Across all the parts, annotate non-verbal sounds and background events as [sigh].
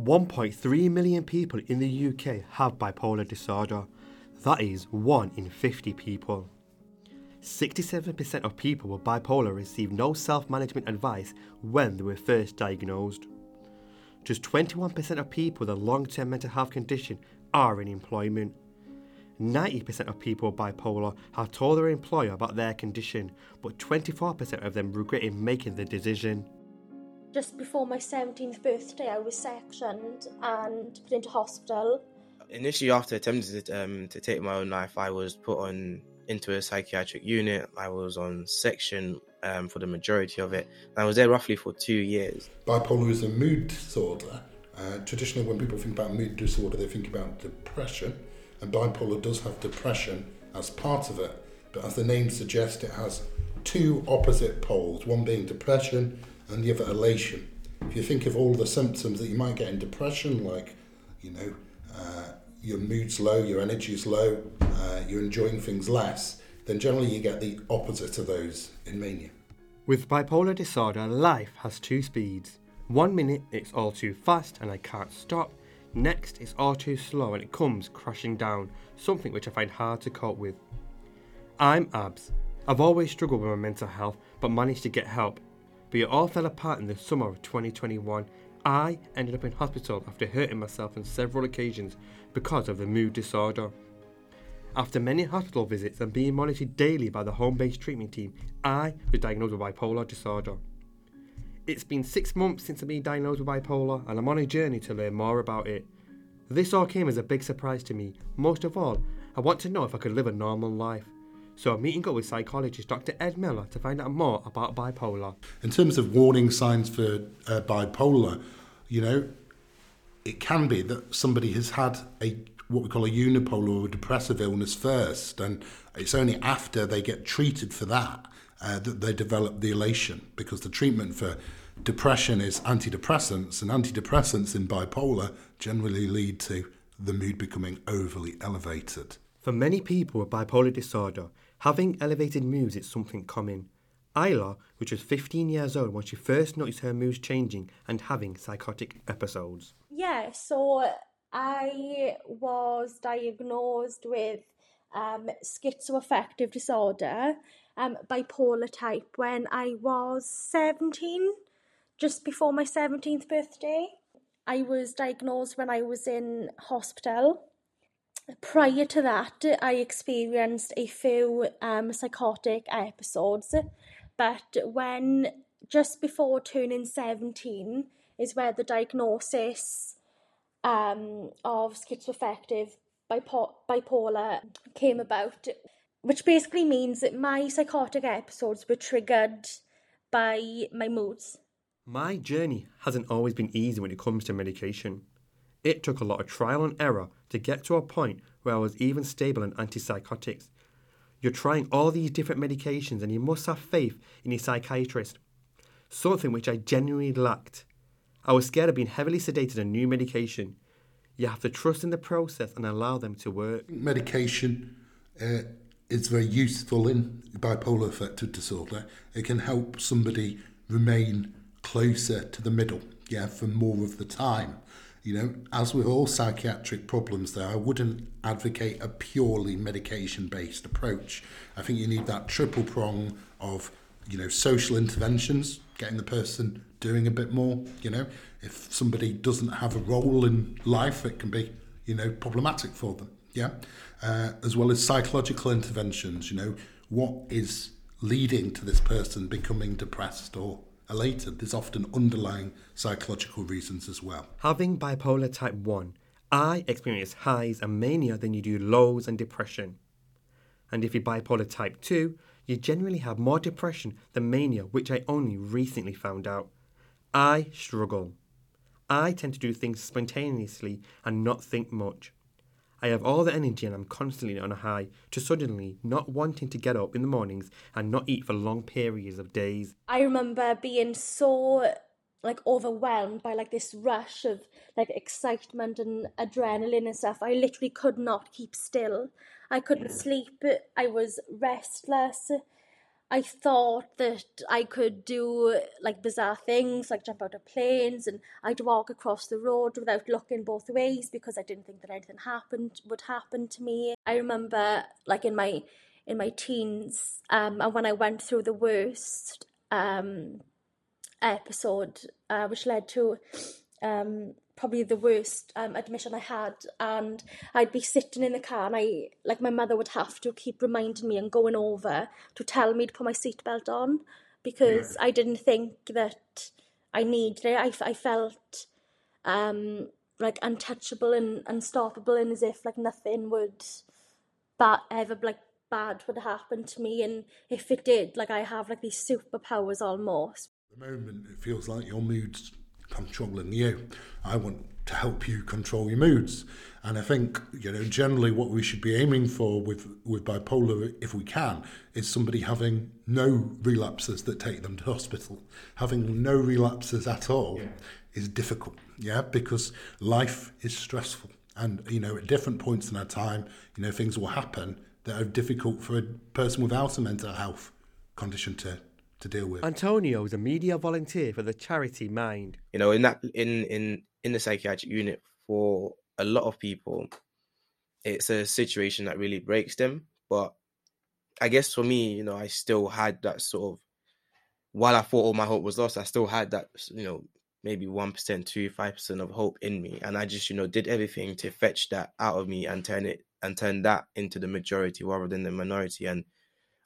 1.3 million people in the UK have bipolar disorder. That is 1 in 50 people. 67% of people with bipolar receive no self management advice when they were first diagnosed. Just 21% of people with a long term mental health condition are in employment. 90% of people with bipolar have told their employer about their condition, but 24% of them regretted making the decision. Just before my 17th birthday, I was sectioned and put into hospital. Initially, after attempting to, um, to take my own life, I was put on into a psychiatric unit. I was on section um, for the majority of it. I was there roughly for two years. Bipolar is a mood disorder. Uh, traditionally, when people think about mood disorder, they think about depression, and bipolar does have depression as part of it. But as the name suggests, it has two opposite poles one being depression and the other elation. If you think of all the symptoms that you might get in depression, like, you know, uh, your mood's low, your energy's low, uh, you're enjoying things less, then generally you get the opposite of those in mania. With bipolar disorder, life has two speeds. One minute it's all too fast and I can't stop. Next it's all too slow and it comes crashing down, something which I find hard to cope with. I'm Abz. I've always struggled with my mental health but managed to get help but it all fell apart in the summer of 2021. I ended up in hospital after hurting myself on several occasions because of the mood disorder. After many hospital visits and being monitored daily by the home based treatment team, I was diagnosed with bipolar disorder. It's been six months since I've been diagnosed with bipolar, and I'm on a journey to learn more about it. This all came as a big surprise to me. Most of all, I want to know if I could live a normal life. So I'm meeting up with psychologist Dr. Ed Miller to find out more about bipolar. In terms of warning signs for uh, bipolar, you know, it can be that somebody has had a what we call a unipolar or depressive illness first, and it's only after they get treated for that uh, that they develop the elation because the treatment for depression is antidepressants, and antidepressants in bipolar generally lead to the mood becoming overly elevated. For many people with bipolar disorder, Having elevated moods is something common. Isla, which was 15 years old when she first noticed her moods changing and having psychotic episodes. Yeah, so I was diagnosed with um, schizoaffective disorder, um, bipolar type, when I was 17, just before my 17th birthday. I was diagnosed when I was in hospital prior to that, I experienced a few um, psychotic episodes, but when just before turning 17 is where the diagnosis um, of schizoaffective bipo- bipolar came about, which basically means that my psychotic episodes were triggered by my moods. My journey hasn't always been easy when it comes to medication. It took a lot of trial and error to get to a point where I was even stable on antipsychotics. You're trying all these different medications and you must have faith in your psychiatrist, something which I genuinely lacked. I was scared of being heavily sedated on new medication. You have to trust in the process and allow them to work. Medication uh, is very useful in bipolar affective disorder. It can help somebody remain closer to the middle, yeah, for more of the time. You know, as with all psychiatric problems, there, I wouldn't advocate a purely medication based approach. I think you need that triple prong of, you know, social interventions, getting the person doing a bit more. You know, if somebody doesn't have a role in life, it can be, you know, problematic for them. Yeah. Uh, as well as psychological interventions, you know, what is leading to this person becoming depressed or elated, there's often underlying psychological reasons as well. Having bipolar type 1, I experience highs and mania than you do lows and depression. And if you're bipolar type 2, you generally have more depression than mania, which I only recently found out. I struggle. I tend to do things spontaneously and not think much. I have all the energy and I'm constantly on a high to suddenly not wanting to get up in the mornings and not eat for long periods of days. I remember being so like overwhelmed by like this rush of like excitement and adrenaline and stuff. I literally could not keep still. I couldn't sleep. I was restless. I thought that I could do like bizarre things, like jump out of planes, and I'd walk across the road without looking both ways because I didn't think that anything happened would happen to me. I remember, like in my in my teens, um, and when I went through the worst um, episode, uh, which led to um, probably the worst um, admission I had, and I'd be sitting in the car, and I like my mother would have to keep reminding me and going over to tell me to put my seatbelt on because yeah. I didn't think that I needed it. I, I felt um, like untouchable and unstoppable, and as if like nothing would, but ever like bad would happen to me, and if it did, like I have like these superpowers almost. the moment, it feels like your mood's controlling you. I want to help you control your moods. And I think, you know, generally what we should be aiming for with, with bipolar, if we can, is somebody having no relapses that take them to hospital. Having no relapses at all yeah. is difficult, yeah, because life is stressful. And, you know, at different points in our time, you know, things will happen that are difficult for a person without a mental health condition to to deal with. Antonio is a media volunteer for the charity Mind. You know, in that in in in the psychiatric unit for a lot of people, it's a situation that really breaks them. But I guess for me, you know, I still had that sort of while I thought all my hope was lost, I still had that, you know, maybe one percent, two, five percent of hope in me, and I just, you know, did everything to fetch that out of me and turn it and turn that into the majority rather than the minority. And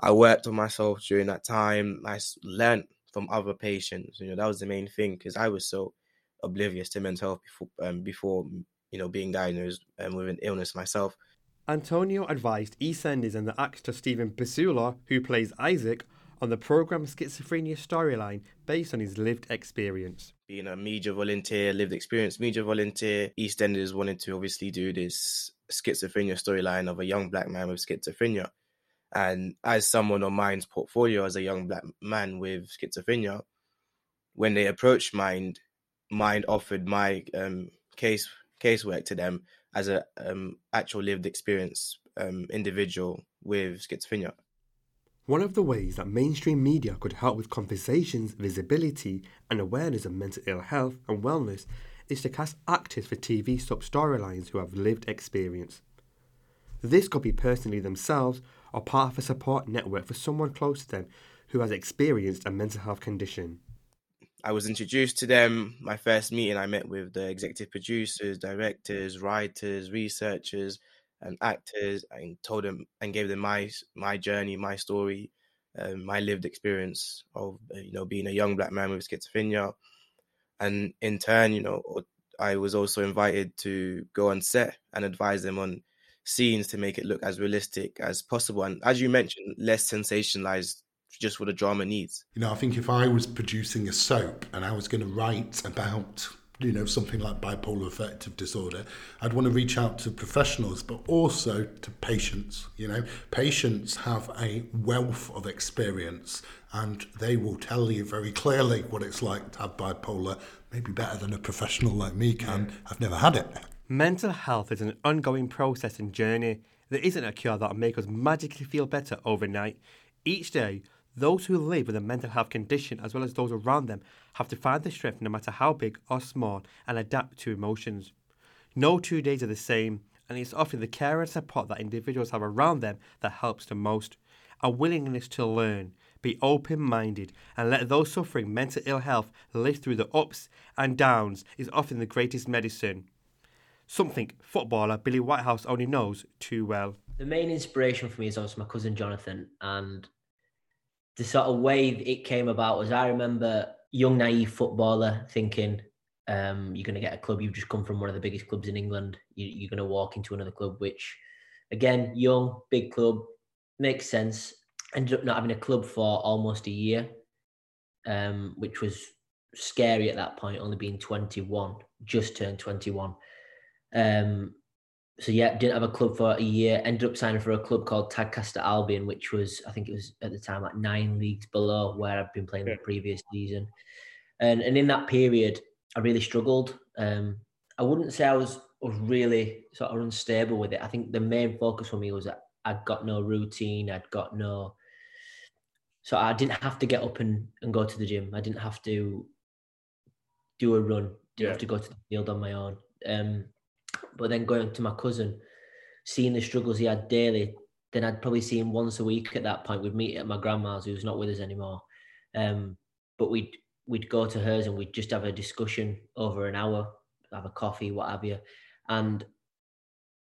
I worked on myself during that time. I learned from other patients. You know, that was the main thing because I was so oblivious to mental health before, um, before you know, being diagnosed um, with an illness myself. Antonio advised EastEnders and the actor Stephen Basaula, who plays Isaac, on the program Schizophrenia storyline based on his lived experience. Being a media volunteer, lived experience media volunteer, EastEnders wanted to obviously do this schizophrenia storyline of a young black man with schizophrenia. And as someone on Mind's portfolio as a young black man with schizophrenia, when they approached Mind, Mind offered my um, case casework to them as an um, actual lived experience um, individual with schizophrenia. One of the ways that mainstream media could help with conversations, visibility, and awareness of mental ill health and wellness is to cast actors for TV sub storylines who have lived experience. This could be personally themselves or part of a support network for someone close to them who has experienced a mental health condition. I was introduced to them. My first meeting, I met with the executive producers, directors, writers, researchers, and actors, and told them and gave them my my journey, my story, um, my lived experience of uh, you know being a young black man with schizophrenia, and in turn, you know, I was also invited to go on set and advise them on scenes to make it look as realistic as possible. And as you mentioned, less sensationalized just what the drama needs. You know, I think if I was producing a soap and I was going to write about you know something like bipolar affective disorder i'd want to reach out to professionals but also to patients you know patients have a wealth of experience and they will tell you very clearly what it's like to have bipolar maybe better than a professional like me can i've never had it Mental health is an ongoing process and journey. There isn't a cure that'll make us magically feel better overnight. Each day, those who live with a mental health condition, as well as those around them, have to find the strength, no matter how big or small, and adapt to emotions. No two days are the same, and it's often the care and support that individuals have around them that helps the most. A willingness to learn, be open minded, and let those suffering mental ill health live through the ups and downs is often the greatest medicine something footballer Billy Whitehouse only knows too well. The main inspiration for me is also my cousin Jonathan, and the sort of way it came about was I remember young naive footballer thinking, um, "You're going to get a club. You've just come from one of the biggest clubs in England. You, are going to walk into another club, which, again, young, big club, makes sense." Ended up not having a club for almost a year, um, which was scary at that point, only being 21, just turned 21. Um, so yeah, didn't have a club for a year. Ended up signing for a club called Tadcaster Albion, which was I think it was at the time like nine leagues below where I'd been playing yeah. the previous season. And and in that period, I really struggled. Um, I wouldn't say I was was really sort of unstable with it. I think the main focus for me was that I'd got no routine. I'd got no so I didn't have to get up and, and go to the gym. I didn't have to do a run. Didn't Yeah. have to go to the field on my own. Um, but then going to my cousin, seeing the struggles he had daily, then I'd probably see him once a week at that point. We'd meet at my grandma's, who's not with us anymore. Um, but we'd we'd go to hers and we'd just have a discussion over an hour, have a coffee, what have you. And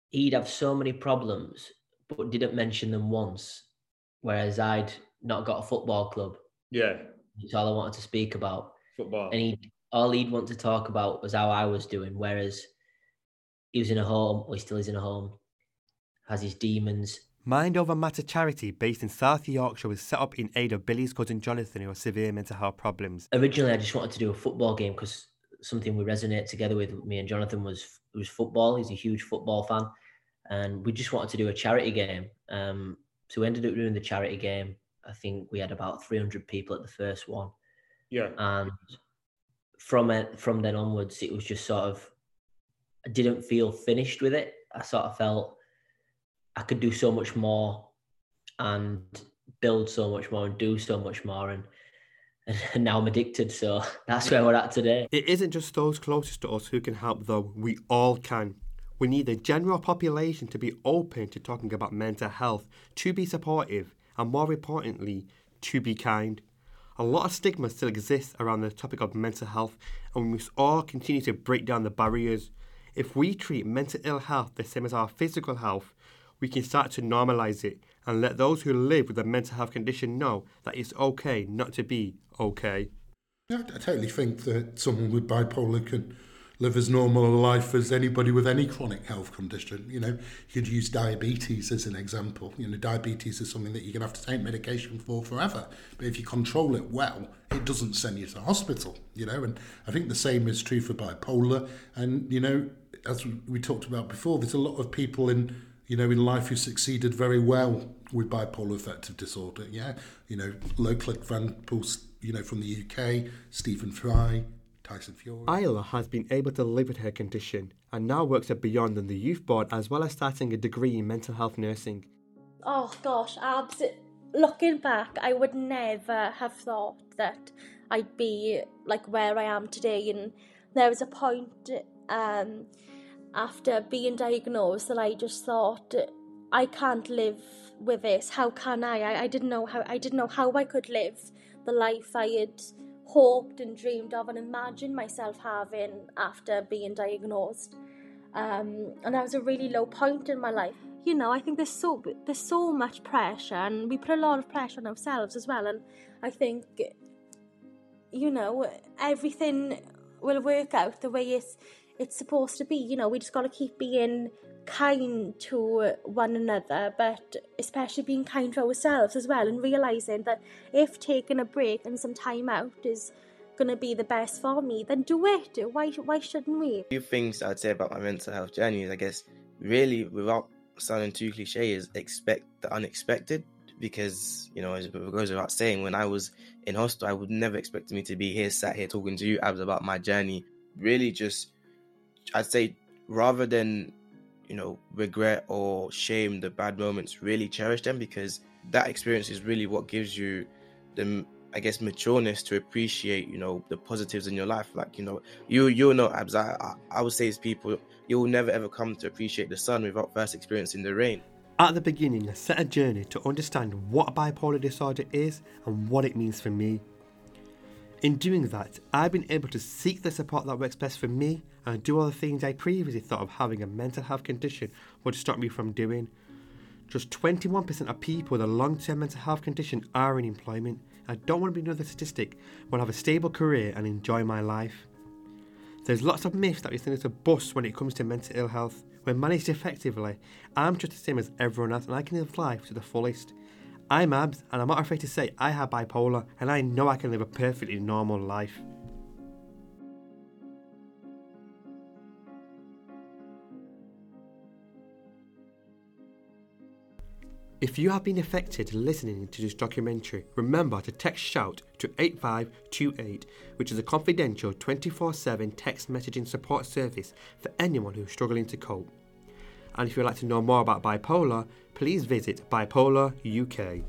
he'd have so many problems, but didn't mention them once. Whereas I'd not got a football club. Yeah, It's all I wanted to speak about. football. And he all he'd want to talk about was how I was doing. Whereas he was in a home, or he still is in a home, has his demons. Mind Over Matter charity based in South Yorkshire was set up in aid of Billy's cousin Jonathan who has severe mental health problems. Originally, I just wanted to do a football game because something we resonate together with me and Jonathan was was football. He's a huge football fan, and we just wanted to do a charity game. Um, so we ended up doing the charity game. I think we had about 300 people at the first one. Yeah. and from it from then onwards it was just sort of i didn't feel finished with it i sort of felt i could do so much more and build so much more and do so much more and [laughs] and now i'm addicted so [laughs] that's where we're at today It isn't just those closest to us who can help, though. We all can. We need the general population to be open to talking about mental health, to be supportive, and more importantly, to be kind. A lot of stigma still exists around the topic of mental health, and we must all continue to break down the barriers. If we treat mental ill health the same as our physical health, we can start to normalize it and let those who live with a mental health condition know that it's okay not to be okay. I totally think that someone with bipolar can live as normal a life as anybody with any chronic health condition. You know, you could use diabetes as an example. You know, diabetes is something that you're going to have to take medication for forever. But if you control it well, it doesn't send you to hospital, you know. And I think the same is true for bipolar. And, you know, as we- we talked about before, there's a lot of people in, you know, in life who succeeded very well with bipolar affective disorder. Yeah, you know, local examples, you know, from the UK, Stephen Fry, Tyson Fury. Isla has been able to live with her condition and now works at Beyond on the Youth Board as well as starting a degree in mental health nursing. Oh gosh, Abz. Looking back, I would never have thought that I'd be like where I am today. And there was a point um, after being diagnosed that I just thought, I can't live with this. How can I? I, I didn't know how. I didn't know how I could live the life I had hoped and dreamed of and imagined myself having after being diagnosed um, and that was a really low point in my life. You know, I think there's so there's so much pressure, and we put a lot of pressure on ourselves as well. And I think, you know, everything will work out the way it's it's supposed to be. You know, we just got to keep being kind to one another, but especially being kind to ourselves as well, and realizing that if taking a break and some time out is going to be the best for me, then do it. Why why shouldn't we? few things I'd say about my mental health journey is, I guess, really, without sounding too cliche, is expect the unexpected. Because, you know, as it goes without saying, when I was in hospital, I would never expect me to be here, sat here talking to you, Abz, about my journey. Really, just, I'd say, rather than, you know, regret or shame the bad moments, really cherish them because that experience is really what gives you the I guess matureness to appreciate, you know, the positives in your life. Like, you know, you you'll know, Abz. I, I I would say, as people, you'll never ever come to appreciate the sun without first experiencing the rain. At the beginning, I set a journey to understand what a bipolar disorder is and what it means for me. In doing that, I've been able to seek the support that works best for me and do all the things I previously thought of having a mental health condition would stop me from doing. Just 21% of people with a long term mental health condition are in employment. I don't want to be another statistic. I want to have a stable career and enjoy my life. There's lots of myths that we think is a bust when it comes to mental ill health. When managed effectively, I'm just the same as everyone else and I can live life to the fullest. I'm Abz and I'm not afraid to say I have bipolar and I know I can live a perfectly normal life. If you have been affected listening to this documentary, remember to text SHOUT to 8528, which is a confidential 24 7 text messaging support service for anyone who's struggling to cope. And if you'd like to know more about bipolar, please visit Bipolar UK.